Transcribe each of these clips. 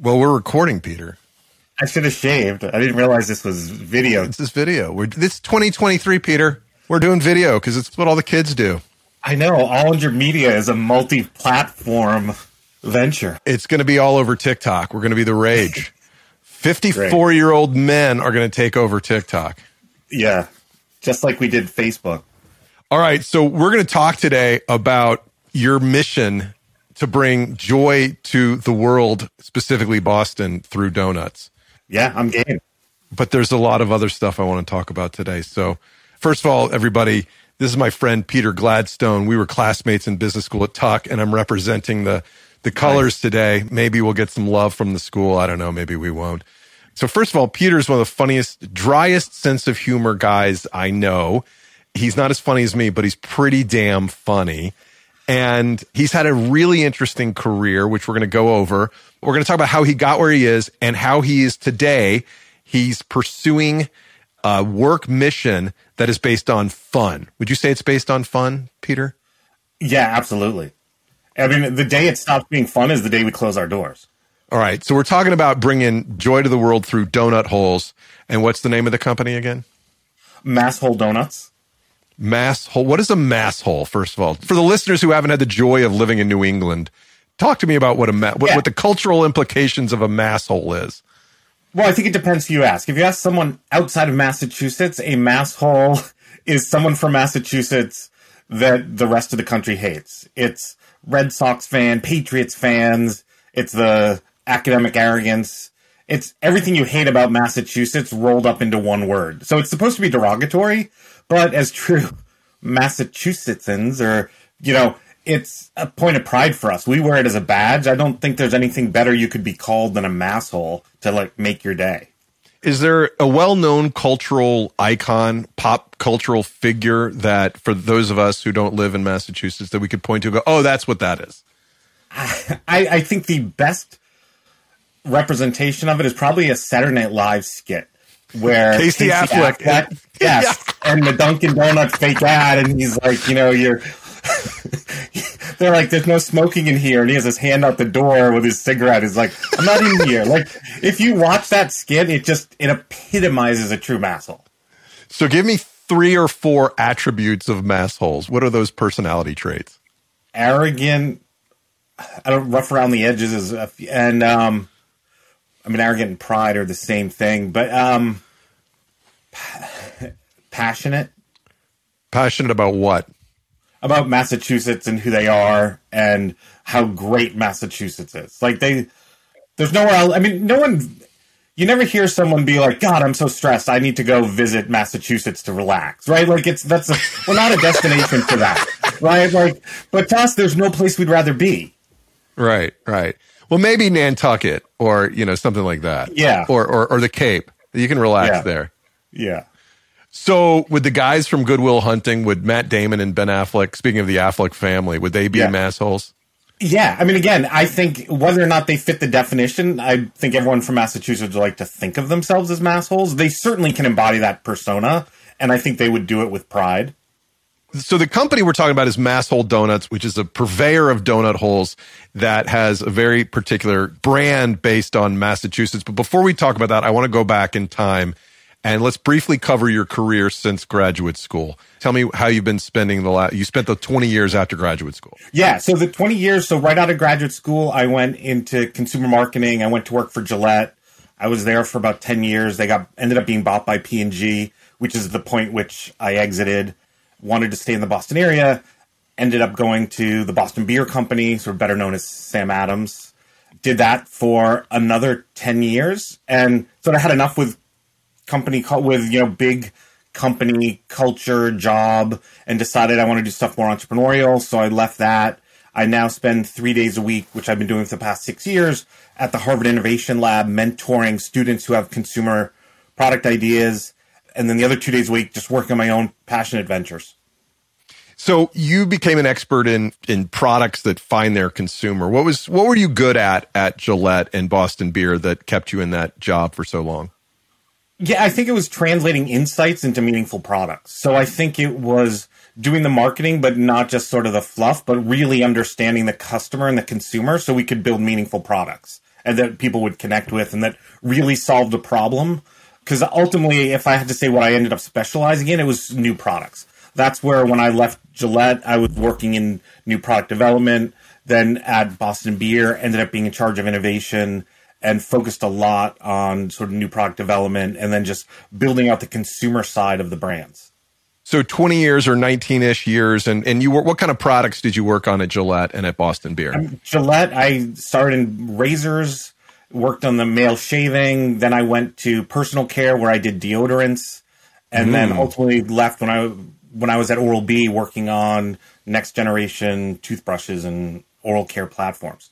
Well, we're recording, Peter. I should have shaved. I didn't realize this was video. It's This is video. We're this 2023, Peter. We're doing video because it's what all the kids do. I know. Ollinger Media is a multi-platform venture. It's going to be all over TikTok. We're going to be the rage. 54 year old men are going to take over TikTok. Yeah, just like we did Facebook. All right. So we're going to talk today about your mission to bring joy to the world, specifically Boston, through donuts. Yeah, I'm game. But there's a lot of other stuff I want to talk about today. So, first of all, everybody, this is my friend Peter Gladstone. We were classmates in business school at Tuck, and I'm representing the the colors nice. today. Maybe we'll get some love from the school. I don't know. Maybe we won't. So, first of all, Peter's one of the funniest, driest sense of humor guys I know. He's not as funny as me, but he's pretty damn funny. And he's had a really interesting career, which we're going to go over. We're going to talk about how he got where he is and how he is today. He's pursuing a work mission that is based on fun. Would you say it's based on fun, Peter? Yeah, absolutely. I mean, the day it stops being fun is the day we close our doors. All right. So we're talking about bringing joy to the world through donut holes. And what's the name of the company again? Masshole Donuts mass hole. What is a mass hole? First of all, for the listeners who haven't had the joy of living in New England, talk to me about what a ma- what, yeah. what the cultural implications of a mass hole is. Well, I think it depends who you ask. If you ask someone outside of Massachusetts, a mass hole is someone from Massachusetts that the rest of the country hates. It's Red Sox fan, Patriots fans. It's the academic arrogance. It's everything you hate about Massachusetts rolled up into one word. So it's supposed to be derogatory, but as true Massachusettsans, or, you know, it's a point of pride for us. We wear it as a badge. I don't think there's anything better you could be called than a masshole to like make your day. Is there a well-known cultural icon, pop cultural figure that for those of us who don't live in Massachusetts that we could point to go, "Oh, that's what that is." I, I think the best representation of it is probably a Saturday Night Live skit where Casey, Casey Affleck, Affleck yes, yeah. And the Dunkin' Donuts fake ad, and he's like, you know, you're. They're like, there's no smoking in here, and he has his hand out the door with his cigarette. He's like, I'm not in here. Like, if you watch that skit, it just it epitomizes a true masshole. So, give me three or four attributes of massholes. What are those personality traits? Arrogant. I don't rough around the edges, is, and um, I mean, arrogant and pride are the same thing, but um, passionate. Passionate about what? About Massachusetts and who they are and how great Massachusetts is. Like they, there's nowhere else. I mean, no one. You never hear someone be like, "God, I'm so stressed. I need to go visit Massachusetts to relax." Right? Like it's that's a, we're not a destination for that, right? Like, but to us, there's no place we'd rather be. Right. Right. Well, maybe Nantucket or you know something like that. Yeah. Or or, or the Cape. You can relax yeah. there. Yeah. So, would the guys from Goodwill Hunting, would Matt Damon and Ben Affleck, speaking of the Affleck family, would they be yeah. massholes? Yeah, I mean, again, I think whether or not they fit the definition, I think everyone from Massachusetts would like to think of themselves as massholes. They certainly can embody that persona, and I think they would do it with pride. So the company we're talking about is Masshole Donuts, which is a purveyor of donut holes that has a very particular brand based on Massachusetts. But before we talk about that, I want to go back in time and let's briefly cover your career since graduate school. Tell me how you've been spending the last, you spent the 20 years after graduate school. Yeah. So the 20 years, so right out of graduate school, I went into consumer marketing. I went to work for Gillette. I was there for about 10 years. They got, ended up being bought by P&G, which is the point which I exited wanted to stay in the Boston area, ended up going to the Boston Beer Company, sort of better known as Sam Adams. Did that for another 10 years and sort of had enough with company, with, you know, big company culture, job, and decided I want to do stuff more entrepreneurial. So I left that. I now spend three days a week, which I've been doing for the past six years, at the Harvard Innovation Lab, mentoring students who have consumer product ideas and then the other two days a week just working on my own passion adventures. So you became an expert in in products that find their consumer. What was what were you good at at Gillette and Boston Beer that kept you in that job for so long? Yeah, I think it was translating insights into meaningful products. So I think it was doing the marketing, but not just sort of the fluff, but really understanding the customer and the consumer so we could build meaningful products and that people would connect with and that really solved a problem. Because ultimately, if I had to say what I ended up specializing in, it was new products. That's where when I left Gillette, I was working in new product development. Then at Boston Beer, ended up being in charge of innovation and focused a lot on sort of new product development and then just building out the consumer side of the brands. So 20 years or 19 ish years. And, and you were, what kind of products did you work on at Gillette and at Boston Beer? Um, Gillette, I started in razors, worked on the male shaving. Then I went to personal care where I did deodorants and mm. then ultimately left when I, when I was at Oral B working on next generation toothbrushes and oral care platforms.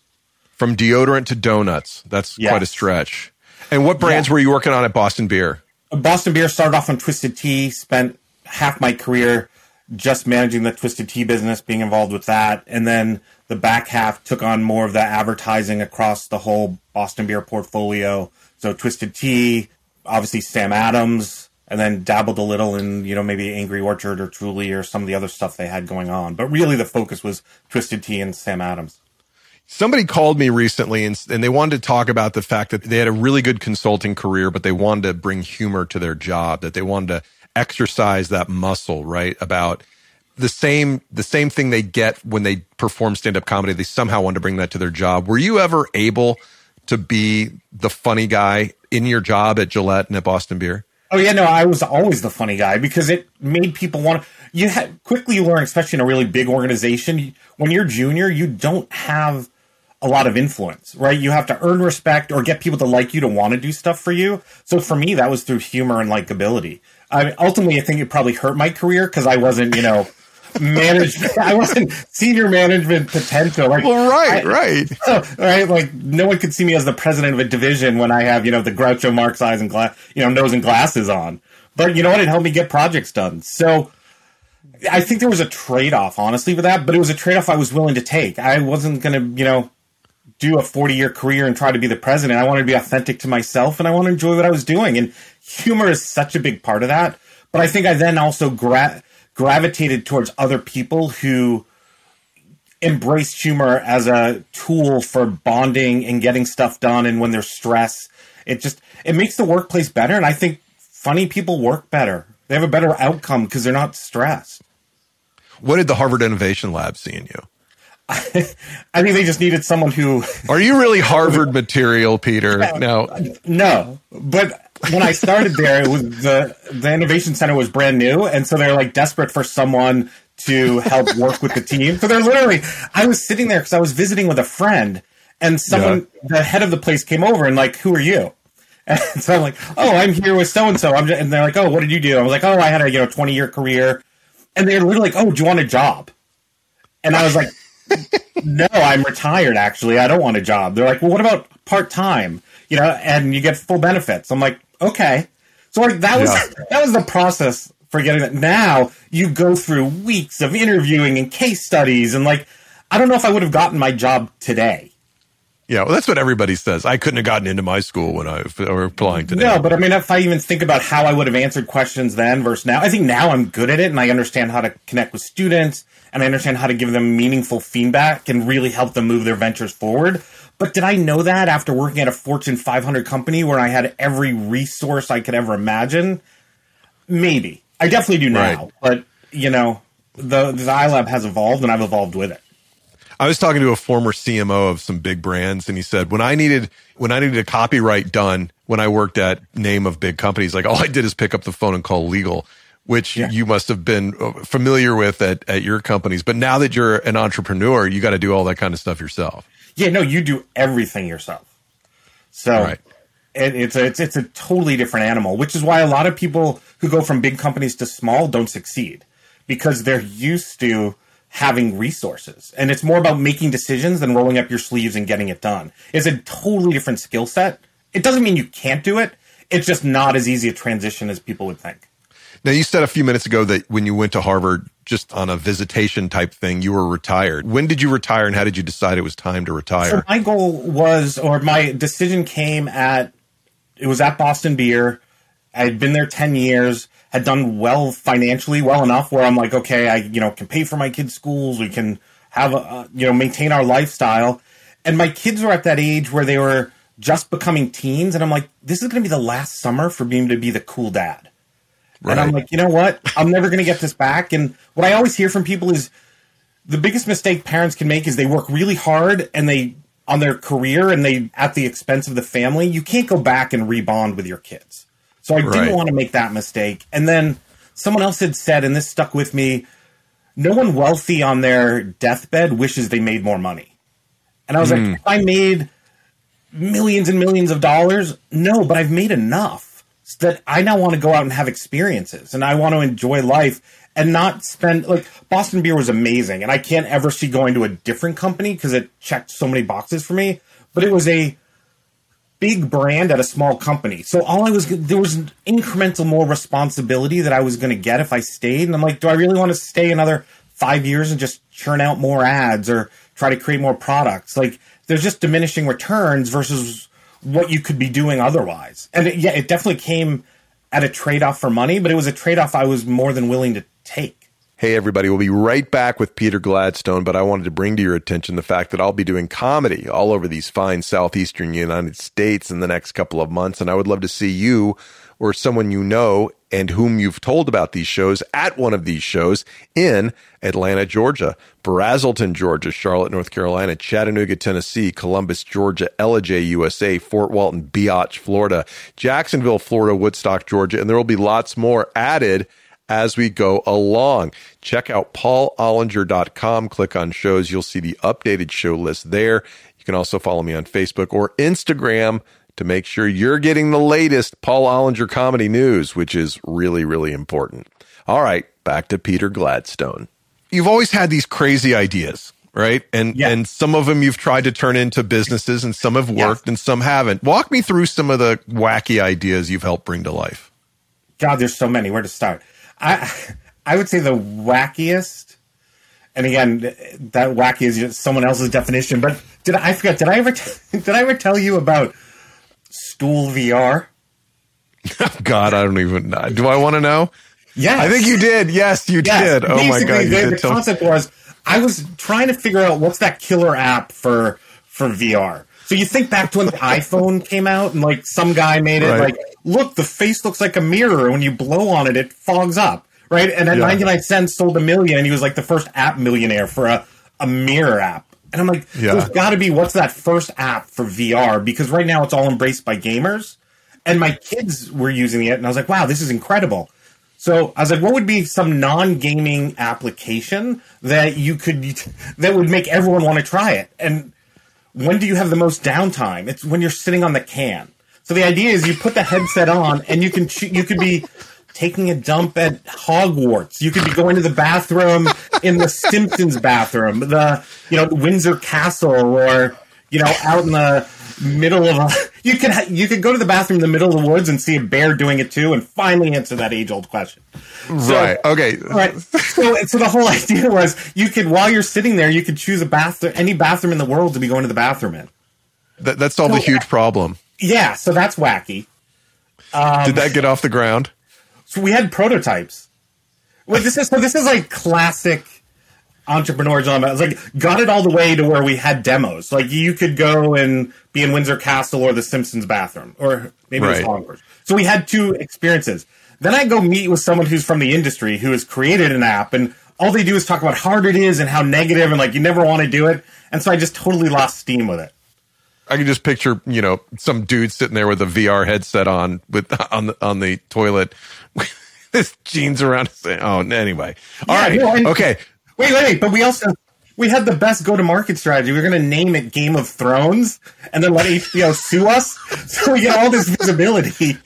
From deodorant to donuts. That's yes. quite a stretch. And what brands yeah. were you working on at Boston Beer? Boston Beer started off on Twisted Tea, spent half my career just managing the Twisted Tea business, being involved with that. And then the back half took on more of the advertising across the whole Boston Beer portfolio. So Twisted Tea, obviously Sam Adams, and then dabbled a little in, you know, maybe Angry Orchard or Truly or some of the other stuff they had going on. But really the focus was Twisted Tea and Sam Adams. Somebody called me recently and, and they wanted to talk about the fact that they had a really good consulting career, but they wanted to bring humor to their job, that they wanted to exercise that muscle, right? About the same the same thing they get when they perform stand up comedy. They somehow want to bring that to their job. Were you ever able to be the funny guy in your job at Gillette and at Boston Beer? Oh yeah, no, I was always the funny guy because it made people want to. You had, quickly learn, especially in a really big organization, when you're junior, you don't have a lot of influence, right? You have to earn respect or get people to like you to want to do stuff for you. So for me, that was through humor and likability. I mean, ultimately, I think it probably hurt my career because I wasn't, you know, management. I wasn't senior management potential. Like, well, right, I, right, right. Like, no one could see me as the president of a division when I have, you know, the Groucho Marx eyes and glass, you know, nose and glasses on. But you know what? It helped me get projects done. So I think there was a trade off, honestly, with that. But it was a trade off I was willing to take. I wasn't going to, you know, do a 40 year career and try to be the president. I wanted to be authentic to myself and I want to enjoy what I was doing. And humor is such a big part of that. But I think I then also gra- gravitated towards other people who embraced humor as a tool for bonding and getting stuff done. And when there's stress, it just it makes the workplace better. And I think funny people work better. They have a better outcome because they're not stressed. What did the Harvard Innovation Lab see in you? I think they just needed someone who. Are you really Harvard material, Peter? No, no. But when I started there, it was the the innovation center was brand new, and so they're like desperate for someone to help work with the team. So they're literally. I was sitting there because I was visiting with a friend, and someone, yeah. the head of the place, came over and like, "Who are you?" And so I'm like, "Oh, I'm here with so and so." I'm and they're like, "Oh, what did you do?" I was like, "Oh, I had a you know 20 year career," and they're literally like, "Oh, do you want a job?" And I was like, "No, I'm retired. Actually, I don't want a job." They're like, "Well, what about part time?" You know, and you get full benefits. I'm like, okay. So like that was yeah. that was the process for getting that. Now you go through weeks of interviewing and case studies, and like I don't know if I would have gotten my job today. Yeah, well, that's what everybody says. I couldn't have gotten into my school when I were applying today. No, but I mean, if I even think about how I would have answered questions then versus now, I think now I'm good at it and I understand how to connect with students and I understand how to give them meaningful feedback and really help them move their ventures forward. But did I know that after working at a Fortune 500 company where I had every resource I could ever imagine? Maybe. I definitely do now. Right. But, you know, the, the iLab has evolved and I've evolved with it. I was talking to a former CMO of some big brands and he said, when I needed, when I needed a copyright done when I worked at name of big companies, like all I did is pick up the phone and call legal, which yeah. you must have been uh, familiar with at, at your companies. But now that you're an entrepreneur, you got to do all that kind of stuff yourself. Yeah, no, you do everything yourself. So right. it, it's a it's it's a totally different animal, which is why a lot of people who go from big companies to small don't succeed because they're used to having resources. And it's more about making decisions than rolling up your sleeves and getting it done. It's a totally different skill set. It doesn't mean you can't do it. It's just not as easy a transition as people would think. Now, you said a few minutes ago that when you went to Harvard, just on a visitation type thing, you were retired. When did you retire and how did you decide it was time to retire? So my goal was, or my decision came at, it was at Boston Beer. I had been there 10 years, had done well financially, well enough where I'm like, okay, I, you know, can pay for my kids' schools. We can have a, you know, maintain our lifestyle. And my kids were at that age where they were just becoming teens, and I'm like, this is going to be the last summer for me to be the cool dad. Right. And I'm like, you know what? I'm never going to get this back. And what I always hear from people is the biggest mistake parents can make is they work really hard and they on their career and they at the expense of the family. You can't go back and rebond with your kids. So I right. didn't want to make that mistake. And then someone else had said, and this stuck with me, no one wealthy on their deathbed wishes they made more money. And I was mm. like, hmm. if I made millions and millions of dollars, no, but I've made enough that I now want to go out and have experiences and I want to enjoy life and not spend like Boston Beer was amazing, and I can't ever see going to a different company because it checked so many boxes for me. But it was a big brand at a small company, so all I was there was incremental more responsibility that I was going to get if I stayed, and I'm like, do I really want to stay another five years and just churn out more ads or try to create more products? Like, there's just diminishing returns versus what you could be doing otherwise. And it, yeah, it definitely came at a trade off for money, but it was a trade off I was more than willing to take. Hey, everybody, we'll be right back with Peter Gladstone, but I wanted to bring to your attention the fact that I'll be doing comedy all over these fine southeastern United States in the next couple of months. And I would love to see you or someone you know and whom you've told about these shows at one of these shows in Atlanta, Georgia, Braselton, Georgia, Charlotte, North Carolina, Chattanooga, Tennessee, Columbus, Georgia, Ellijay, USA, Fort Walton Beach, Florida, Jacksonville, Florida, Woodstock, Georgia, and there will be lots more added as we go along. Check out paulollinger.com, click on shows. You'll see the updated show list there. You can also follow me on Facebook or Instagram to make sure you're getting the latest Paul Ollinger comedy news, which is really, really important. All right, back to Peter Gladstone. You've always had these crazy ideas, right? And yeah. and some of them you've tried to turn into businesses and some have worked yes. and some haven't. Walk me through some of the wacky ideas you've helped bring to life. God, there's so many. Where to start? I I would say the wackiest, and again, that wacky is just someone else's definition. But did I, I forget? Did I ever t- did I ever tell you about Stool VR? God, I don't even. know. Do I want to know? Yeah, I think you did. Yes, you yes. did. Oh my god, the, the concept was I was trying to figure out what's that killer app for for VR. So you think back to when the iPhone came out and like some guy made it right. like, look, the face looks like a mirror. When you blow on it, it fogs up, right? And at yeah. 99 cents sold a million and he was like the first app millionaire for a, a mirror app. And I'm like, yeah. there's got to be what's that first app for VR? Because right now it's all embraced by gamers. And my kids were using it, and I was like, wow, this is incredible. So I was like, what would be some non-gaming application that you could that would make everyone want to try it? And when do you have the most downtime? It's when you're sitting on the can. So the idea is you put the headset on and you can you could be taking a dump at Hogwarts. You could be going to the bathroom in the Simpsons bathroom, the you know Windsor Castle, or you know out in the middle of a. You could you could go to the bathroom in the middle of the woods and see a bear doing it too, and finally answer that age old question. So, right. Okay. Right. So so the whole idea was you could while you're sitting there, you could choose a bathroom, any bathroom in the world to be going to the bathroom in. That that solved so, a huge problem. Yeah. So that's wacky. Um, Did that get off the ground? So we had prototypes. Well, this is so this is like classic entrepreneur drama. It's like got it all the way to where we had demos. Like you could go and be in Windsor Castle or the Simpsons bathroom, or maybe right. it was Hogwarts. So we had two experiences. Then I go meet with someone who's from the industry who has created an app, and all they do is talk about how hard it is and how negative and like you never want to do it. And so I just totally lost steam with it. I can just picture, you know, some dude sitting there with a VR headset on with on the on the toilet, his jeans around. His oh, anyway. All yeah, right. No, okay. Wait, wait, wait. But we also we had the best go to market strategy. We are going to name it Game of Thrones and then let HBO sue us so we get all this visibility.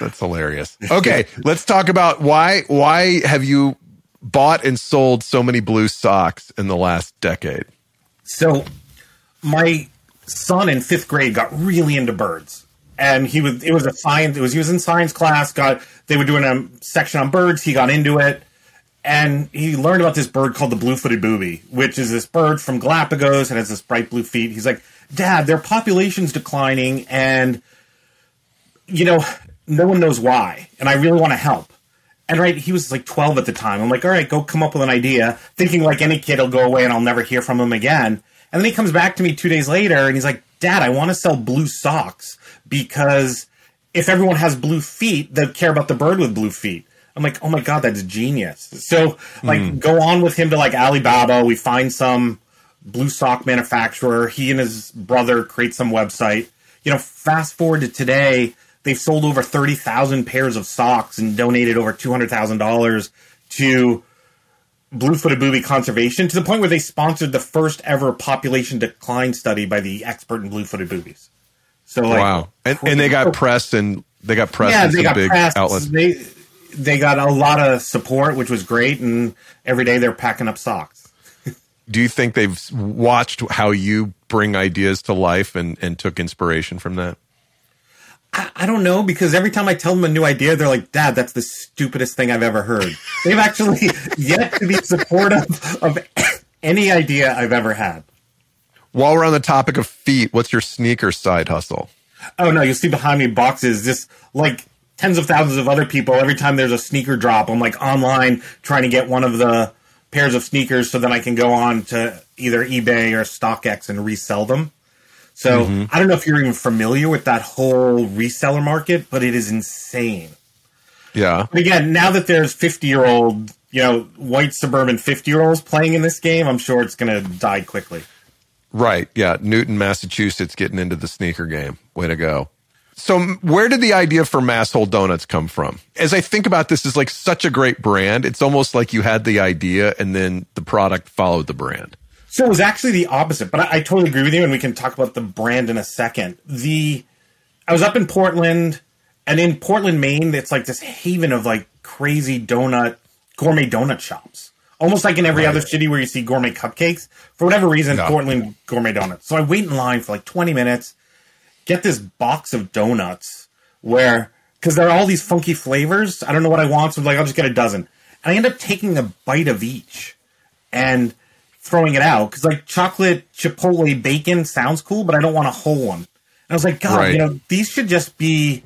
That's hilarious. Okay, let's talk about why why have you bought and sold so many blue socks in the last decade? So, my son in 5th grade got really into birds. And he was it was a science it was he was in science class, got they were doing a section on birds, he got into it and he learned about this bird called the blue-footed booby, which is this bird from Galapagos and has this bright blue feet. He's like, "Dad, their population's declining, and you know, no one knows why, and I really want to help." And right, he was like 12 at the time. I'm like, "All right, go come up with an idea," thinking like any kid will go away and I'll never hear from him again. And then he comes back to me two days later, and he's like, Dad, I want to sell blue socks because if everyone has blue feet, they care about the bird with blue feet. I'm like, oh my god, that's genius. So like, mm. go on with him to like Alibaba. We find some blue sock manufacturer. He and his brother create some website. You know, fast forward to today, they've sold over thirty thousand pairs of socks and donated over two hundred thousand dollars to blue-footed booby conservation to the point where they sponsored the first ever population decline study by the expert in blue-footed boobies. So like, wow, and, and they got pressed and they got pressed. Yeah, they got big press. outlets. They they got a lot of support, which was great, and every day they're packing up socks. Do you think they've watched how you bring ideas to life and, and took inspiration from that? I, I don't know because every time I tell them a new idea, they're like, "Dad, that's the stupidest thing I've ever heard." They've actually yet to be supportive of any idea I've ever had. While we're on the topic of feet, what's your sneaker side hustle? Oh no, you see behind me boxes just like tens of thousands of other people every time there's a sneaker drop. I'm like online trying to get one of the pairs of sneakers so then I can go on to either eBay or StockX and resell them. So mm-hmm. I don't know if you're even familiar with that whole reseller market, but it is insane. Yeah. But again, now that there's 50 year old, you know, white suburban 50 year olds playing in this game, I'm sure it's going to die quickly. Right. Yeah. Newton, Massachusetts getting into the sneaker game. Way to go. So where did the idea for Masshole Donuts come from? As I think about this is like such a great brand. It's almost like you had the idea and then the product followed the brand. So it was actually the opposite, but I, I totally agree with you, and we can talk about the brand in a second. The I was up in Portland, and in Portland, Maine, it's like this haven of like crazy donut gourmet donut shops almost like in every right. other city where you see gourmet cupcakes. For whatever reason, yeah. Portland gourmet donuts. So I wait in line for like 20 minutes, get this box of donuts where, because there are all these funky flavors. I don't know what I want, so I'm like, I'll just get a dozen. And I end up taking a bite of each and throwing it out because like chocolate chipotle bacon sounds cool, but I don't want a whole one. And I was like, God, right. you know, these should just be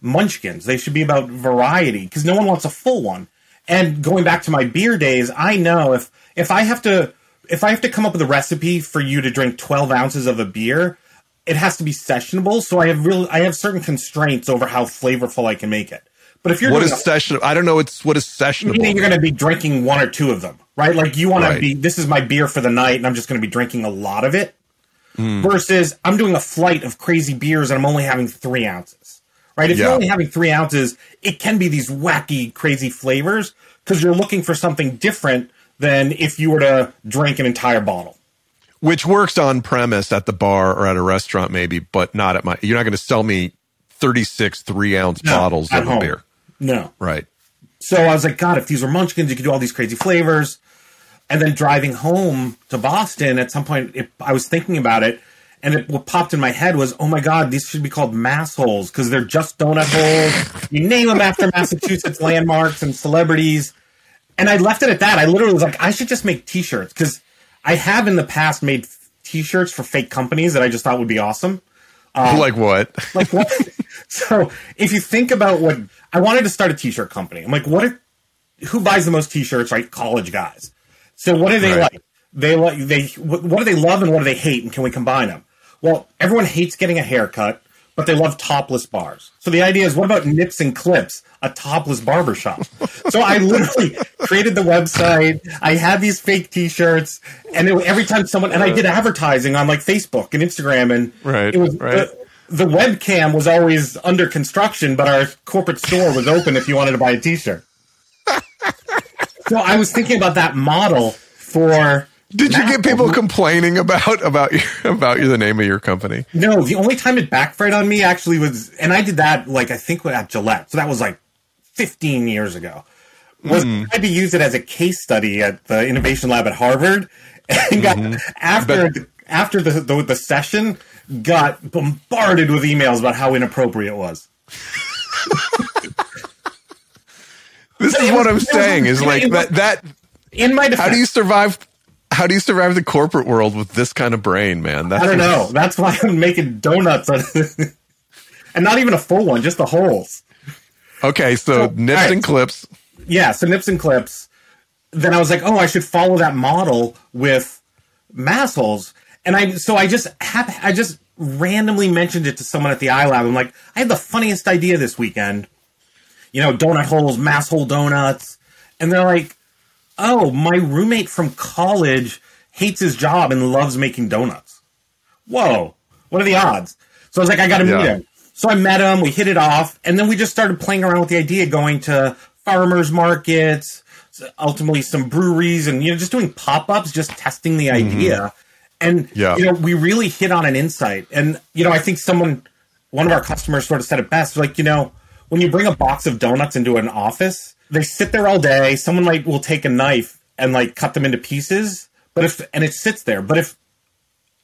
munchkins. They should be about variety because no one wants a full one. And going back to my beer days, I know if if I have to if I have to come up with a recipe for you to drink 12 ounces of a beer, it has to be sessionable. So I have real I have certain constraints over how flavorful I can make it. But if you're what is session? I don't know. It's what is sessionable. You're going to be drinking one or two of them, right? Like you want right. to be. This is my beer for the night, and I'm just going to be drinking a lot of it. Mm. Versus, I'm doing a flight of crazy beers, and I'm only having three ounces right? If yeah. you're only having three ounces, it can be these wacky, crazy flavors because you're looking for something different than if you were to drink an entire bottle. Which works on premise at the bar or at a restaurant, maybe, but not at my. You're not going to sell me 36 three ounce no, bottles of home. beer. No. Right. So I was like, God, if these were munchkins, you could do all these crazy flavors. And then driving home to Boston, at some point, it, I was thinking about it and it, what popped in my head was, oh my god, these should be called mass holes because they're just donut holes. you name them after Massachusetts landmarks and celebrities. And I left it at that. I literally was like, I should just make T-shirts because I have in the past made T-shirts for fake companies that I just thought would be awesome. Um, like what? like what? so if you think about what I wanted to start a T-shirt company, I'm like, what? Are, who buys the most T-shirts? Right, college guys. So what are they right. like? They like they what do they love and what do they hate, and can we combine them? Well, everyone hates getting a haircut, but they love topless bars. So the idea is, what about nips and clips, a topless barbershop? so I literally created the website. I had these fake T-shirts, and it, every time someone and I did advertising on like Facebook and Instagram, and right, it was right. the, the webcam was always under construction, but our corporate store was open if you wanted to buy a T-shirt. so I was thinking about that model for did you get people complaining about about your, about the name of your company? No, the only time it backfired on me actually was, and I did that like I think at Gillette, so that was like 15 years ago. Was mm. I tried to use it as a case study at the innovation lab at Harvard, and got mm-hmm. after but, after the, the the session got bombarded with emails about how inappropriate it was. this is what I'm saying. Is like that that in my defense, how do you survive how do you survive the corporate world with this kind of brain, man? That's I don't know. That's why I'm making donuts, and not even a full one, just the holes. Okay, so, so nips right. and clips. Yeah, so nips and clips. Then I was like, oh, I should follow that model with mass holes, and I so I just have I just randomly mentioned it to someone at the iLab. I'm like, I had the funniest idea this weekend. You know, donut holes, mass hole donuts. And they're like, oh, my roommate from college hates his job and loves making donuts. Whoa, what are the odds? So I was like, I got to yeah. meet him. So I met him, we hit it off, and then we just started playing around with the idea, going to farmers markets, ultimately some breweries, and you know, just doing pop ups, just testing the mm-hmm. idea. And yeah. you know, we really hit on an insight. And you know, I think someone, one of our customers, sort of said it best. Like, you know, when you bring a box of donuts into an office, they sit there all day. Someone like will take a knife and like cut them into pieces, but if and it sits there. But if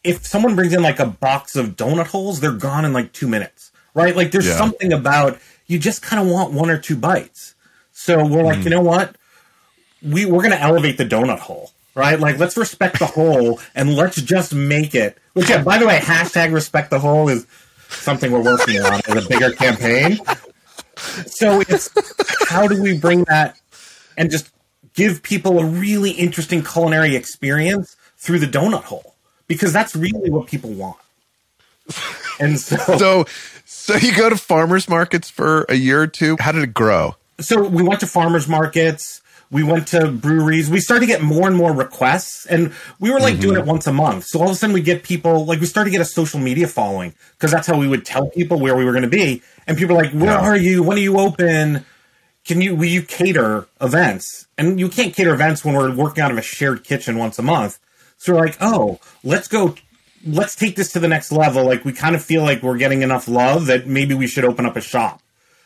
if someone brings in like a box of donut holes, they're gone in like two minutes right? Like there's yeah. something about you just kind of want one or two bites. So we're like, mm. you know what? We we're gonna elevate the donut hole, right? Like let's respect the hole and let's just make it. Which yeah, by the way, hashtag respect the hole is something we're working on in a bigger campaign. So it's how do we bring that and just give people a really interesting culinary experience through the donut hole? Because that's really what people want. And so, so so you go to farmers markets for a year or two. How did it grow? So we went to farmers markets. We went to breweries. We started to get more and more requests, and we were like mm-hmm. doing it once a month. So all of a sudden, we get people like we started to get a social media following because that's how we would tell people where we were going to be. And people are like, "Where yeah. are you? When are you open? Can you will you cater events?" And you can't cater events when we're working out of a shared kitchen once a month. So we're like, "Oh, let's go let's take this to the next level. Like we kind of feel like we're getting enough love that maybe we should open up a shop.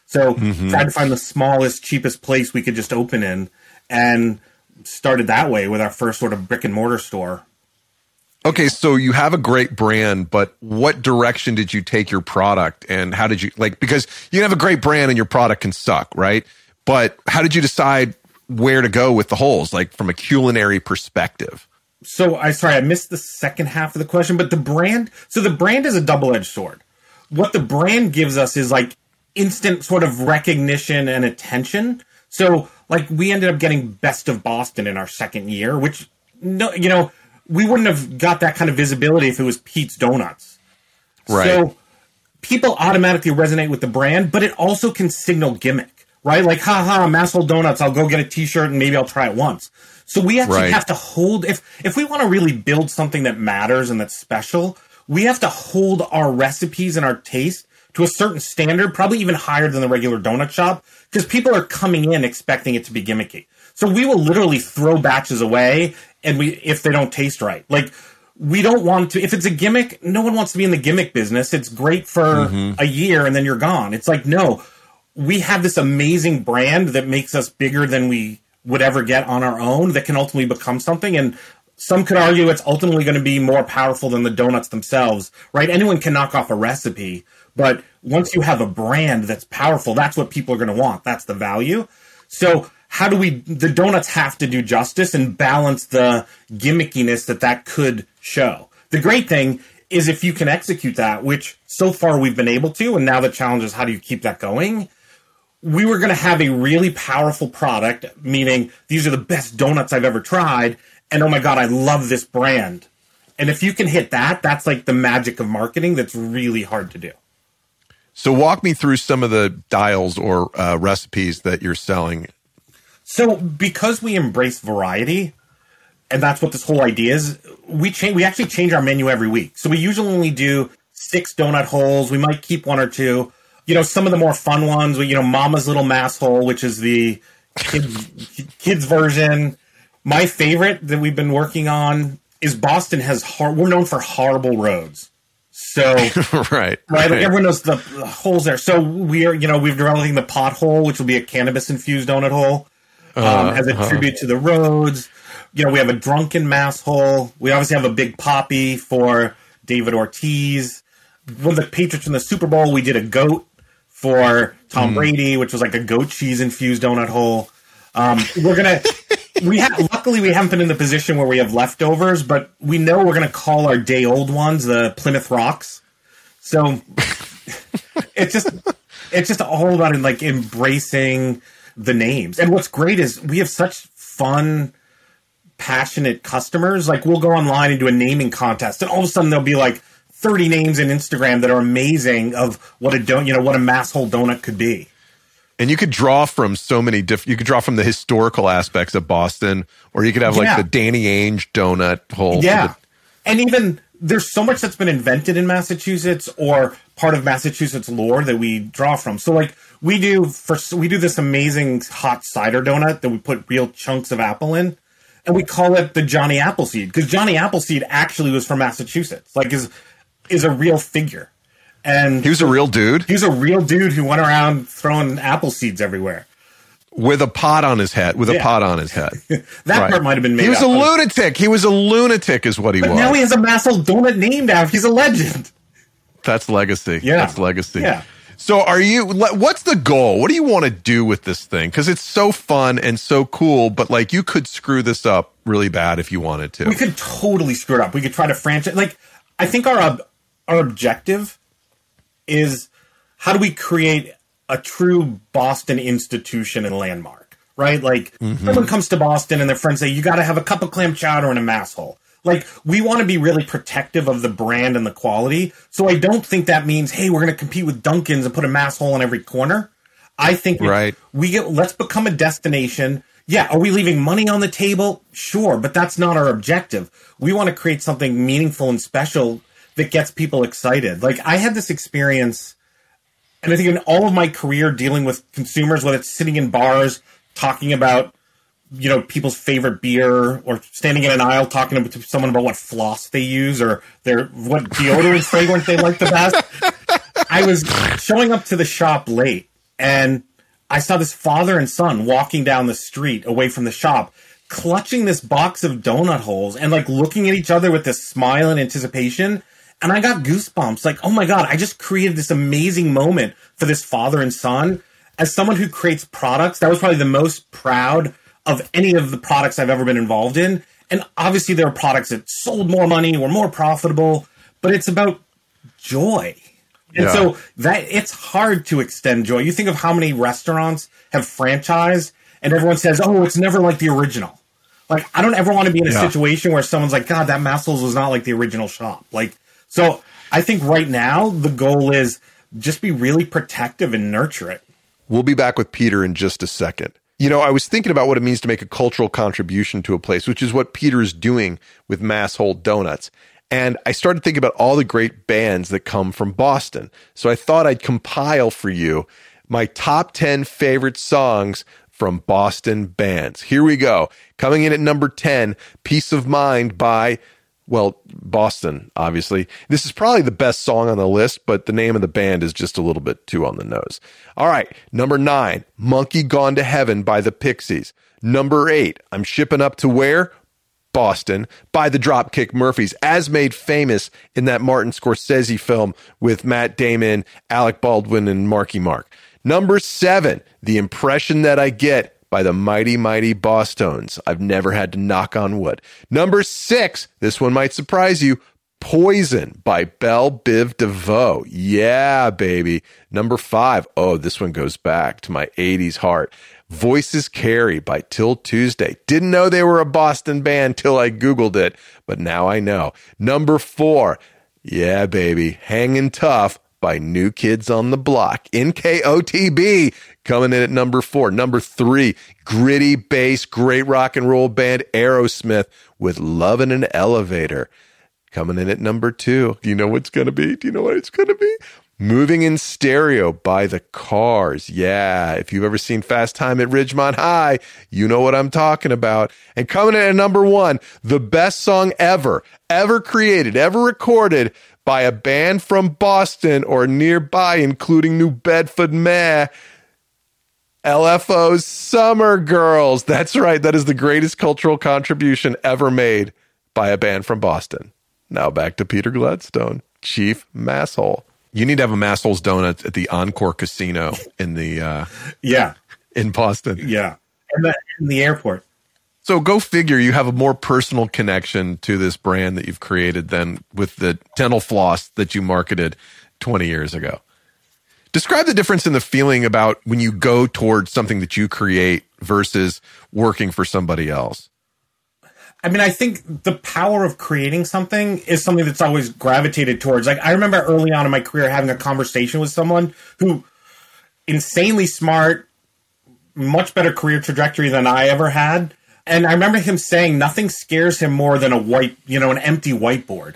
So mm-hmm. tried to find the smallest, cheapest place we could just open in, and started that way with our first sort of brick and mortar store. Okay, so you have a great brand, but what direction did you take your product and how did you like because you have a great brand and your product can suck, right? But how did you decide where to go with the holes like from a culinary perspective? so I sorry I missed the second half of the question, but the brand. So the brand is a double edged sword. What the brand gives us is like instant sort of recognition and attention. So like we ended up getting best of Boston in our second year, which no, you know, we wouldn't have got that kind of visibility if it was Pete's Donuts. Right. So people automatically resonate with the brand, but it also can signal gimmick, right? Like, haha, Masshole Donuts, I'll go get a t-shirt and maybe I'll try it once. So we actually right. have to hold if if we want to really build something that matters and that's special, we have to hold our recipes and our taste to a certain standard, probably even higher than the regular donut shop, because people are coming in expecting it to be gimmicky. So we will literally throw batches away and we if they don't taste right. Like we don't want to if it's a gimmick, no one wants to be in the gimmick business. It's great for mm-hmm. a year and then you're gone. It's like no, we have this amazing brand that makes us bigger than we would ever get on our own that can ultimately become something. And some could argue it's ultimately going to be more powerful than the donuts themselves, right? Anyone can knock off a recipe, but once you have a brand that's powerful, that's what people are going to want. That's the value. So how do we, the donuts have to do justice and balance the gimmickiness that that could show. The great thing is if you can execute that, which so far we've been able to, and now the challenge is how do you keep that going? we were going to have a really powerful product, meaning these are the best donuts I've ever tried. And oh my God, I love this brand. And if you can hit that, that's like the magic of marketing that's really hard to do. So, walk me through some of the dials or uh, recipes that you're selling. So, because we embrace variety, and that's what this whole idea is, we change. We actually change our menu every week. So, we usually only do six donut holes. We might keep one or two you know, some of the more fun ones, you know, Mama's Little Mass Hole, which is the kids, kids version. My favorite that we've been working on is Boston has hor- we're known for horrible roads. So right, right, like everyone knows the, the, holes there. So we are, you know, we're developing the pothole, which will be a cannabis infused donut hole, um, uh, as a uh-huh. tribute to the roads. You know, we have a drunken mass hole. We obviously have a big Papi for David Ortiz. When the Patriots in the Super Bowl, we did a goat for Tom mm. Brady, which was like a goat cheese infused donut hole. Um, we're gonna. we have luckily we haven't been in the position where we have leftovers, but we know we're gonna call our day old ones the Plymouth Rocks. So it's just it's just all about like embracing the names. And what's great is we have such fun, passionate customers. Like we'll go online and do a naming contest, and all of a sudden there'll be like 30 names in Instagram that are amazing of what a don't, you know what a masshole donut could be. And you could draw from so many different. You could draw from the historical aspects of Boston, or you could have like Yeah. the Danny Ainge donut hole. Yeah. the- And even there's so much that's been invented in Massachusetts or part of Massachusetts lore that we draw from. So like we do for we do this amazing hot cider donut that we put real chunks of apple in and we call it the Johnny Appleseed because Johnny Appleseed actually was from Massachusetts. Like is is a real figure. And he was a real dude he was a real dude who went around throwing apple seeds everywhere. with a pot on his head. With a pot on his head. That Right. part might have been made He was up. a lunatic. He was a lunatic, is what he but was. now he has a mass donut named after. He's a legend. That's legacy. Yeah. That's legacy. Yeah. So are you what's the goal? What do you want to do with this thing? Cuz it's so fun and so cool, but like you could screw this up really bad if you wanted to. we could totally screw it up. We could try to franchise. Like, I think our our objective is how do we create a true Boston institution and landmark, right? Like, mm-hmm. someone comes to Boston and their friends say, "You got to have a cup of clam chowder and a mass hole." Like, we want to be really protective of the brand and the quality. So I don't think that means, hey, we're going to compete with Dunkin's and put a mass hole in every corner. I think Right. we get let's become a destination. Yeah, are we leaving money on the table? Sure, but that's not our objective. We want to create something meaningful and special that gets people excited. Like I had this experience and I think in all of my career dealing with consumers, whether it's sitting in bars talking about you know people's favorite beer or standing in an aisle talking to someone about what floss they use or their what deodorant fragrance they like the best I was showing up to the shop late and I saw this father and son walking down the street away from the shop, clutching this box of donut holes and like looking at each other with this smile and anticipation. And I got goosebumps like, oh my God, I just created this amazing moment for this father and son. As someone who creates products, that was probably the most proud of any of the products I've ever been involved in. And obviously, there are products that sold more money, were more profitable, but it's about joy. And Yeah. so that it's hard to extend joy. You think of how many restaurants have franchised and everyone says, "Oh, it's never like the original." Like I don't ever want to be in a Yeah. situation where someone's like, "God, that Massels was not like the original shop." Like so I think right now the goal is just be really protective and nurture it. We'll be back with Peter in just a second. You know, I was thinking about what it means to make a cultural contribution to a place, which is what Peter is doing with Mass Hole Donuts. And I started thinking about all the great bands that come from Boston. So I thought I'd compile for you my top 10 favorite songs from Boston bands. Here we go. Coming in at number 10, Peace of Mind by well, Boston, obviously. This is probably the best song on the list, but the name of the band is just a little bit too on the nose. All right, number nine, Monkey Gone to Heaven by the Pixies. Number eight, I'm shipping up to where? Boston by the Dropkick Murphys, as made famous in that Martin Scorsese film with Matt Damon, Alec Baldwin, and Marky Mark. Number seven, The Impression That I Get by the mighty, mighty Bosstones. I've never had to knock on wood. Number six, this one might surprise you. Poison by Belle Biv DeVoe. Yeah, baby. Number five, oh, this one goes back to my 80s heart. Voices Carry by 'Til Tuesday. Didn't know they were a Boston band till I Googled it, but now I know. Number four, yeah, baby. Hanging Tough by New Kids on the Block. NKOTB coming in at number four. Number three, gritty bass, great rock and roll band Aerosmith with Love in an Elevator. Coming in at number two. Do you know what's going to be? Do you know what it's going to be? Moving in Stereo by the Cars. Yeah, if you've ever seen Fast Time at Ridgemont High, you know what I'm talking about. And coming in at number one, the best song ever, ever created, ever recorded by a band from Boston or nearby, including New Bedford, Meh. LFO's Summer Girls. That's right. That is the greatest cultural contribution ever made by a band from Boston. Now back to Peter Gladstone, Chief Masshole. You need to have a Masshole's Donut at the Encore Casino in the uh, Yeah, in Boston. yeah, and the, in the airport. So go figure you have a more personal connection to this brand that you've created than with the dental floss that you marketed 20 years ago. Describe the difference in the feeling about when you go towards something that you create versus working for somebody else. I mean, I think the power of creating something is something that's always gravitated towards. Like, I remember early on in my career having a conversation with someone who insanely smart, much better career trajectory than I ever had. And I remember him saying nothing scares him more than a white, you know, an empty whiteboard.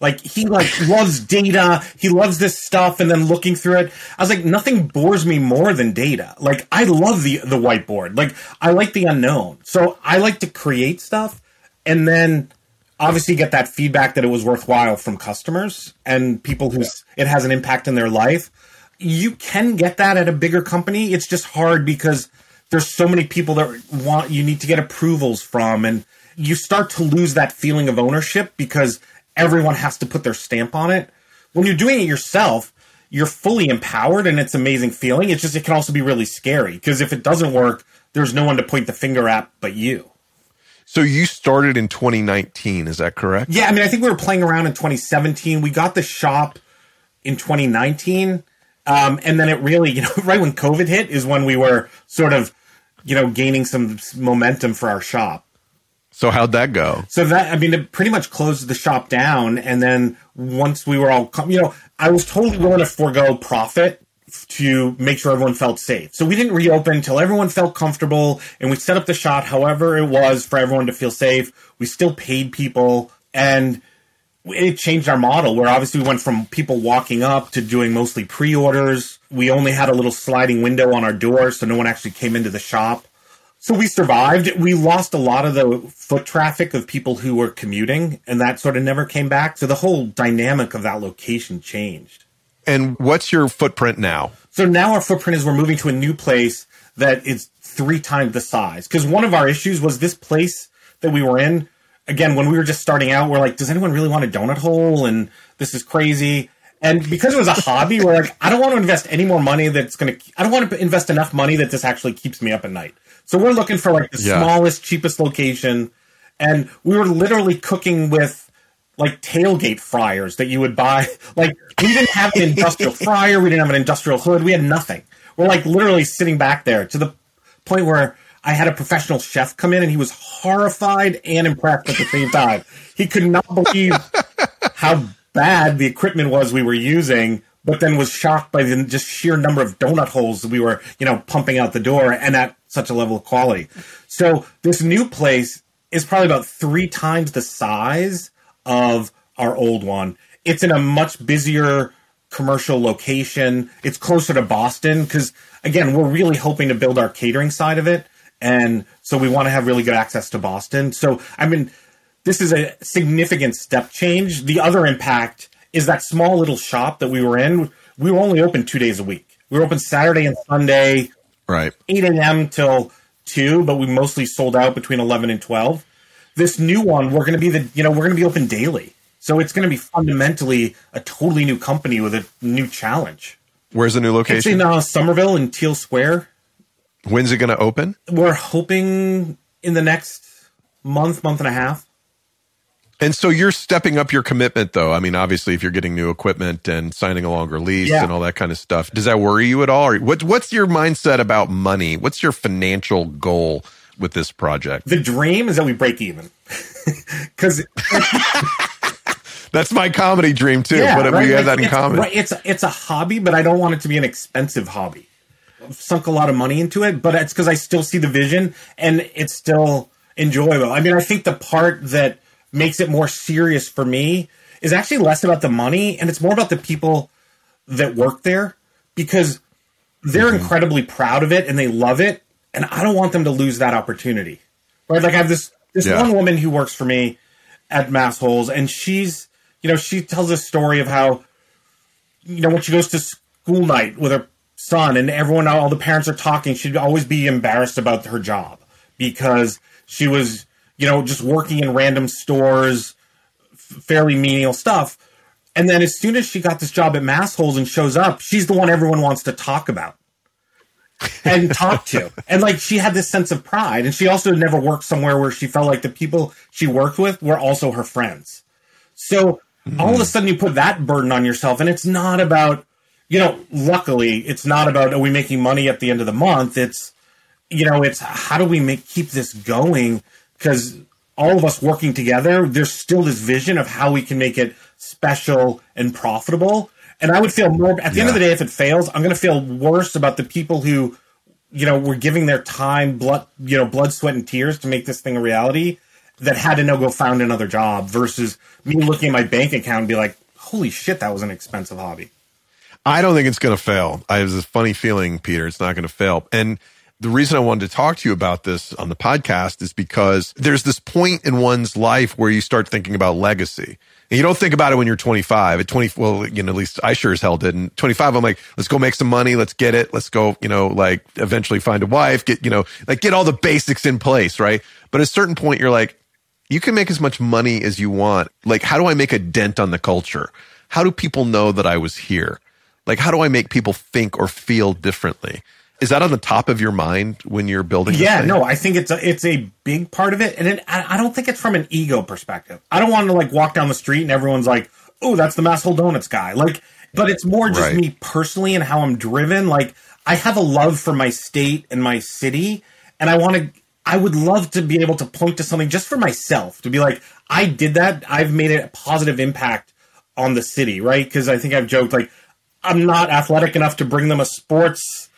Like he like loves data. He loves this stuff and then looking through it. I was like, nothing bores me more than data. Like I love the the whiteboard. Like I like the unknown. So I like to create stuff and then obviously get that feedback that it was worthwhile from customers and people who it has an impact in their life. You can get that at a bigger company. It's just hard because there's so many people that want you need to get approvals from and you start to lose that feeling of ownership because everyone has to put their stamp on it. When you're doing it yourself, you're fully empowered and it's amazing feeling. It's just it can also be really scary because if it doesn't work, there's no one to point the finger at but you. So you started in 2019, is that correct? Yeah, I mean I think we were playing around in 2017. We got the shop in 2019. Um, and then it really, you know, right when COVID hit is when we were sort of, you know, gaining some momentum for our shop. So how'd that go? So that I mean, it pretty much closed the shop down, and then once we were all, you know, I was totally willing to forego profit to make sure everyone felt safe. So we didn't reopen until everyone felt comfortable, and we set up the shot however it was for everyone to feel safe. We still paid people, and it changed our model. Where obviously we went from people walking up to doing mostly pre-orders. We only had a little sliding window on our door, so no one actually came into the shop. So we survived. We lost a lot of the foot traffic of people who were commuting, and that sort of never came back. So the whole dynamic of that location changed. And what's your footprint now? So now our footprint is we're moving to a new place that is three times the size. Because one of our issues was this place that we were in. Again, when we were just starting out, we're like, does anyone really want a donut hole? And this is crazy. And because it was a hobby, we're like, I don't want to invest any more money that's going to, I don't want to invest enough money that this actually keeps me up at night. So we're looking for like the yeah. smallest, cheapest location. And we were literally cooking with like tailgate fryers that you would buy. Like we didn't have an industrial fryer, we didn't have an industrial hood, we had nothing. We're like literally sitting back there to the point where I had a professional chef come in and he was horrified and impressed at the same time. He could not believe how bad the equipment was we were using, but then was shocked by the just sheer number of donut holes we were, you know, pumping out the door and at such a level of quality. So this new place is probably about three times the size of our old one. It's in a much busier commercial location. It's closer to Boston because again, we're really hoping to build our catering side of it. And so we want to have really good access to Boston. So, I mean, this is a significant step change. The other impact is that small little shop that we were in. We were only open two days a week. We were open Saturday and Sunday, right, eight a.m. till two, but we mostly sold out between eleven and twelve. This new one, we're going to be the you know we're going to be open daily, so it's going to be fundamentally a totally new company with a new challenge. Where's the new location? It's in uh, Somerville in Teele Square. When's it going to open? We're hoping in the next month, month and a half. And so you're stepping up your commitment, though. I mean, obviously, if you're getting new equipment and signing a longer lease yeah. and all that kind of stuff, does that worry you at all? Or what, what's your mindset about money? What's your financial goal with this project? The dream is that we break even. Because that's my comedy dream too. Yeah, but right? we have that in common. Right, it's it's a hobby, but I don't want it to be an expensive hobby. I've sunk a lot of money into it, but it's because I still see the vision and it's still enjoyable. I mean, I think the part that makes it more serious for me is actually less about the money and it's more about the people that work there because they're mm-hmm. incredibly proud of it and they love it and I don't want them to lose that opportunity. Right? Like I have this this yeah. one woman who works for me at Massholes and she's you know she tells a story of how you know when she goes to school night with her son and everyone all the parents are talking she'd always be embarrassed about her job because she was you know, just working in random stores, fairly menial stuff. And then as soon as she got this job at Massholes and shows up, she's the one everyone wants to talk about and talk to. And like she had this sense of pride. And she also never worked somewhere where she felt like the people she worked with were also her friends. So mm. all of a sudden you put that burden on yourself. And it's not about, you know, luckily it's not about are we making money at the end of the month? It's, you know, it's how do we make keep this going because all of us working together, there's still this vision of how we can make it special and profitable. And I would feel more at the yeah. end of the day, if it fails, I'm going to feel worse about the people who, you know, were giving their time, blood, you know, blood, sweat, and tears to make this thing a reality that had to now go find another job versus me looking at my bank account and be like, holy shit, that was an expensive hobby. I don't think it's going to fail. I have this funny feeling, Peter, it's not going to fail. And the reason I wanted to talk to you about this on the podcast is because there's this point in one's life where you start thinking about legacy. And you don't think about it when you're 25. At 20, well, you know, at least I sure as hell didn't. 25, I'm like, let's go make some money. Let's get it. Let's go, you know, like eventually find a wife, get, you know, like get all the basics in place, right? But at a certain point, you're like, you can make as much money as you want. Like, how do I make a dent on the culture? How do people know that I was here? Like, how do I make people think or feel differently? Is that on the top of your mind when you're building? Yeah, no, I think it's a, it's a big part of it, and it, I don't think it's from an ego perspective. I don't want to like walk down the street and everyone's like, "Oh, that's the Masshole Donuts guy." Like, but it's more just right. me personally and how I'm driven. Like, I have a love for my state and my city, and I want to I would love to be able to point to something just for myself to be like, I did that. I've made a positive impact on the city, right? Because I think I've joked like, I'm not athletic enough to bring them a sports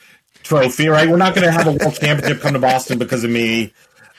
trophy, right? We're not going to have a world championship come to Boston because of me.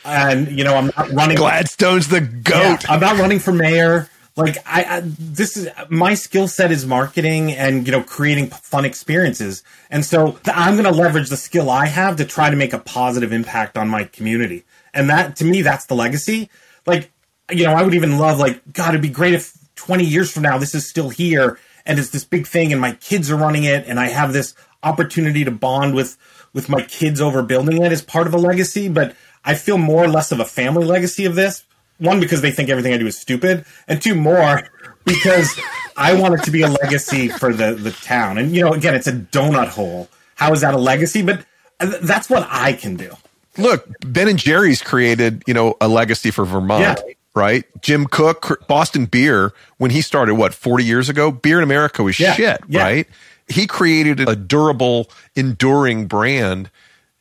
And, you know, I'm not running. Gladstone's the goat. Yeah, I'm not running for mayor like I, I, this is my skill set is marketing and you know creating fun experiences and so i'm going to leverage the skill i have to try to make a positive impact on my community and that to me that's the legacy like you know i would even love like god it'd be great if 20 years from now this is still here and it's this big thing and my kids are running it and i have this opportunity to bond with with my kids over building it as part of a legacy but i feel more or less of a family legacy of this one because they think everything I do is stupid, and two more because I want it to be a legacy for the the town. And you know, again, it's a donut hole. How is that a legacy? But uh, that's what I can do. Look, Ben and Jerry's created, you know, a legacy for Vermont. Yeah. Right, Jim Koch, Boston Beer, when he started, what forty years ago, beer in America was yeah. shit. Yeah. Right, he created a durable, enduring brand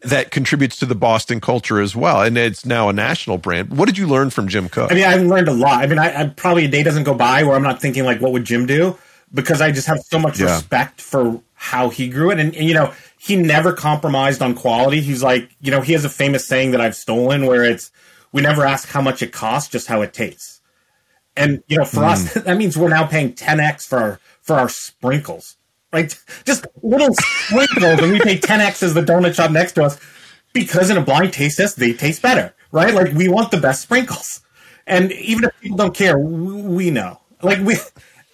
that contributes to the Boston culture as well. And it's now a national brand. What did you learn from Jim Koch? I mean, I've learned a lot. I mean, I, I probably a day doesn't go by where I'm not thinking like, what would Jim do? Because I just have so much yeah. respect for how he grew it. And, and, you know, he never compromised on quality. He's like, you know, he has a famous saying that I've stolen where it's, we never ask how much it costs, just how it tastes. And, you know, for mm. us, that means we're now paying 10x for our, for our sprinkles right? Just little sprinkles, and we pay 10x as the donut shop next to us because in a blind taste test, they taste better, right? Like we want the best sprinkles. And even if people don't care, we know. Like we,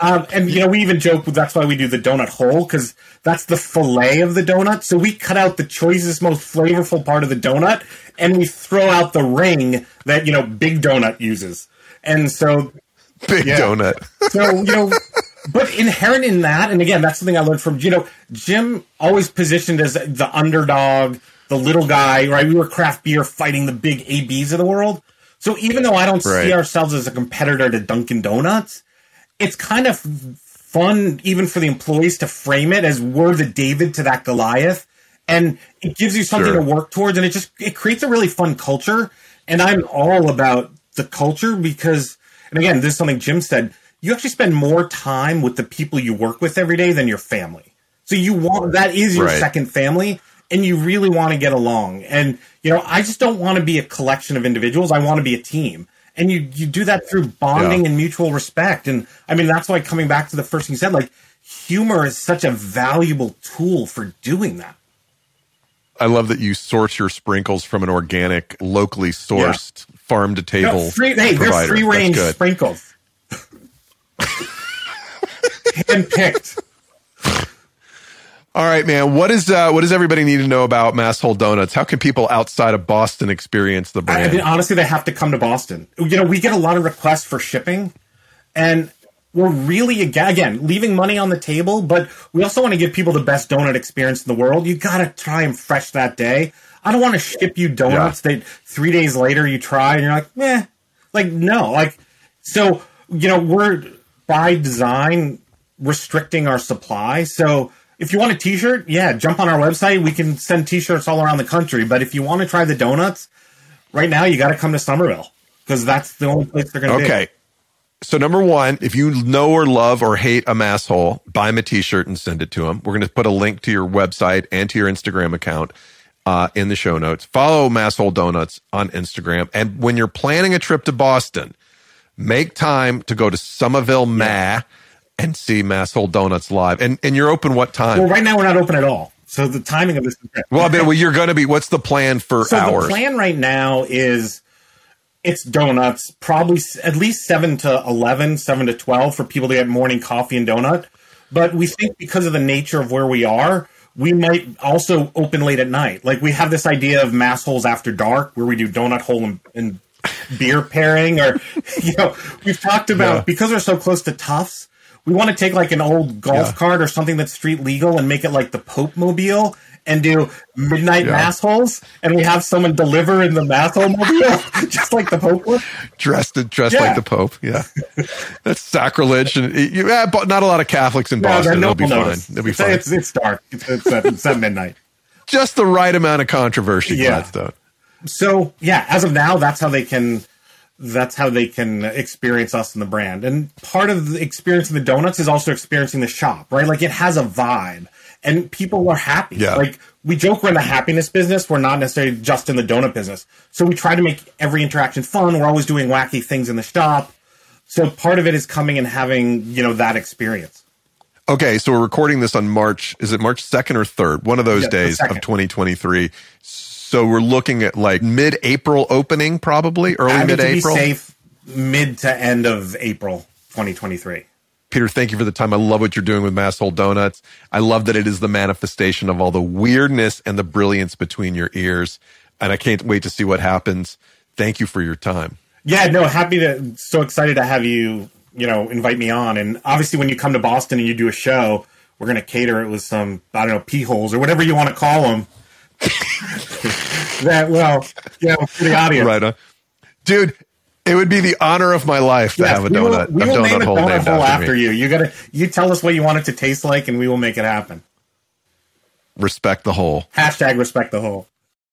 um, and you know, we even joke that's why we do the donut hole because that's the fillet of the donut. So we cut out the choicest, most flavorful part of the donut, and we throw out the ring that you know Big Donut uses. And so, Big yeah. Donut. so you know, but inherent in that, and again, that's something I learned from you know Jim always positioned as the underdog, the little guy, right? We were craft beer fighting the big ABs of the world. So even though I don't right. see ourselves as a competitor to Dunkin' Donuts, it's kind of fun even for the employees to frame it as we're the David to that Goliath, and it gives you something sure. to work towards, and it just it creates a really fun culture. And I'm all about the culture because, and again, this is something Jim said you actually spend more time with the people you work with every day than your family. So you want that is your right. second family and you really want to get along. And you know, I just don't want to be a collection of individuals. I want to be a team. And you you do that through bonding yeah. and mutual respect. And I mean that's why coming back to the first thing you said, like humor is such a valuable tool for doing that. I love that you source your sprinkles from an organic, locally sourced, yeah. farm to table. No, free, hey, they're free range sprinkles. Handpicked. All right, man. What is uh, what does everybody need to know about Masshole Donuts? How can people outside of Boston experience the brand? I mean, honestly, they have to come to Boston. You know, we get a lot of requests for shipping, and we're really again leaving money on the table, but we also want to give people the best donut experience in the world. You got to try them fresh that day. I don't want to ship you donuts yeah. that three days later you try and you're like, meh. Like no, like so. You know, we're by design restricting our supply. So if you want a t-shirt, yeah, jump on our website. We can send t-shirts all around the country. But if you want to try the donuts, right now you got to come to Somerville. because that's the only place they're going to be. Okay. So number one, if you know or love or hate a masshole, buy him a t-shirt and send it to him. We're going to put a link to your website and to your Instagram account uh, in the show notes. Follow Masshole Donuts on Instagram. And when you're planning a trip to Boston, make time to go to Somerville, Ma, and see Masshole Donuts live. And and you're open what time? Well, right now we're not open at all. So the timing of this is great. Well, I mean, well, you're going to be. What's the plan for so hours? the plan right now is it's donuts, probably at least seven to 11, 7 to 12 for people to get morning coffee and donut. But we think because of the nature of where we are, we might also open late at night. Like we have this idea of mass holes after dark where we do donut hole and, and beer pairing or, you know, we've talked about Yeah. because we're so close to Tufts, we want to take like an old golf Yeah. cart or something that's street legal and make it like the Pope Mobile and do midnight Yeah. mass holes and we have someone deliver in the mass hole mobile just like the Pope would. dressed dressed Yeah. like the Pope. Yeah, that's sacrilege, and you, yeah, but not a lot of Catholics in No, Boston. no It'll be one fine. It'll be it's, fine. It's, it's dark. It's, it's, at, it's at midnight. Just the right amount of controversy, Yeah. Gladstone. So yeah, as of now, that's how they can. That's how they can experience us in the brand. And part of the experiencing the donuts is also experiencing the shop, right? Like it has a vibe, and people are happy. Yeah. Like we joke we're in the happiness business. We're not necessarily just in the donut business. So we try to make every interaction fun. We're always doing wacky things in the shop. So part of it is coming and having you know that experience. Okay, so we're recording this on March. Is it March second or third? One of those Yeah, days of 2023. So we're looking at like mid-April opening, probably early mid-April. safe, mid to end of April 2023. Peter, thank you for the time. I love what you're doing with Masshole Donuts. I love that it is the manifestation of all the weirdness and the brilliance between your ears. And I can't wait to see what happens. Thank you for your time. Yeah, no, happy to, so excited to have you, you know, invite me on. And obviously, when you come to Boston and you do a show, we're going to cater it with some, I don't know, pee holes or whatever you want to call them. that, well, you know, for the audience. Right on. Dude, it would be the honor of my life to Yes, have a we will- donut, we will donut name a hole donut hole after, after you. You gotta, you tell us what you want it to taste like, and we will make it happen. Respect the hole. Hashtag respect the hole.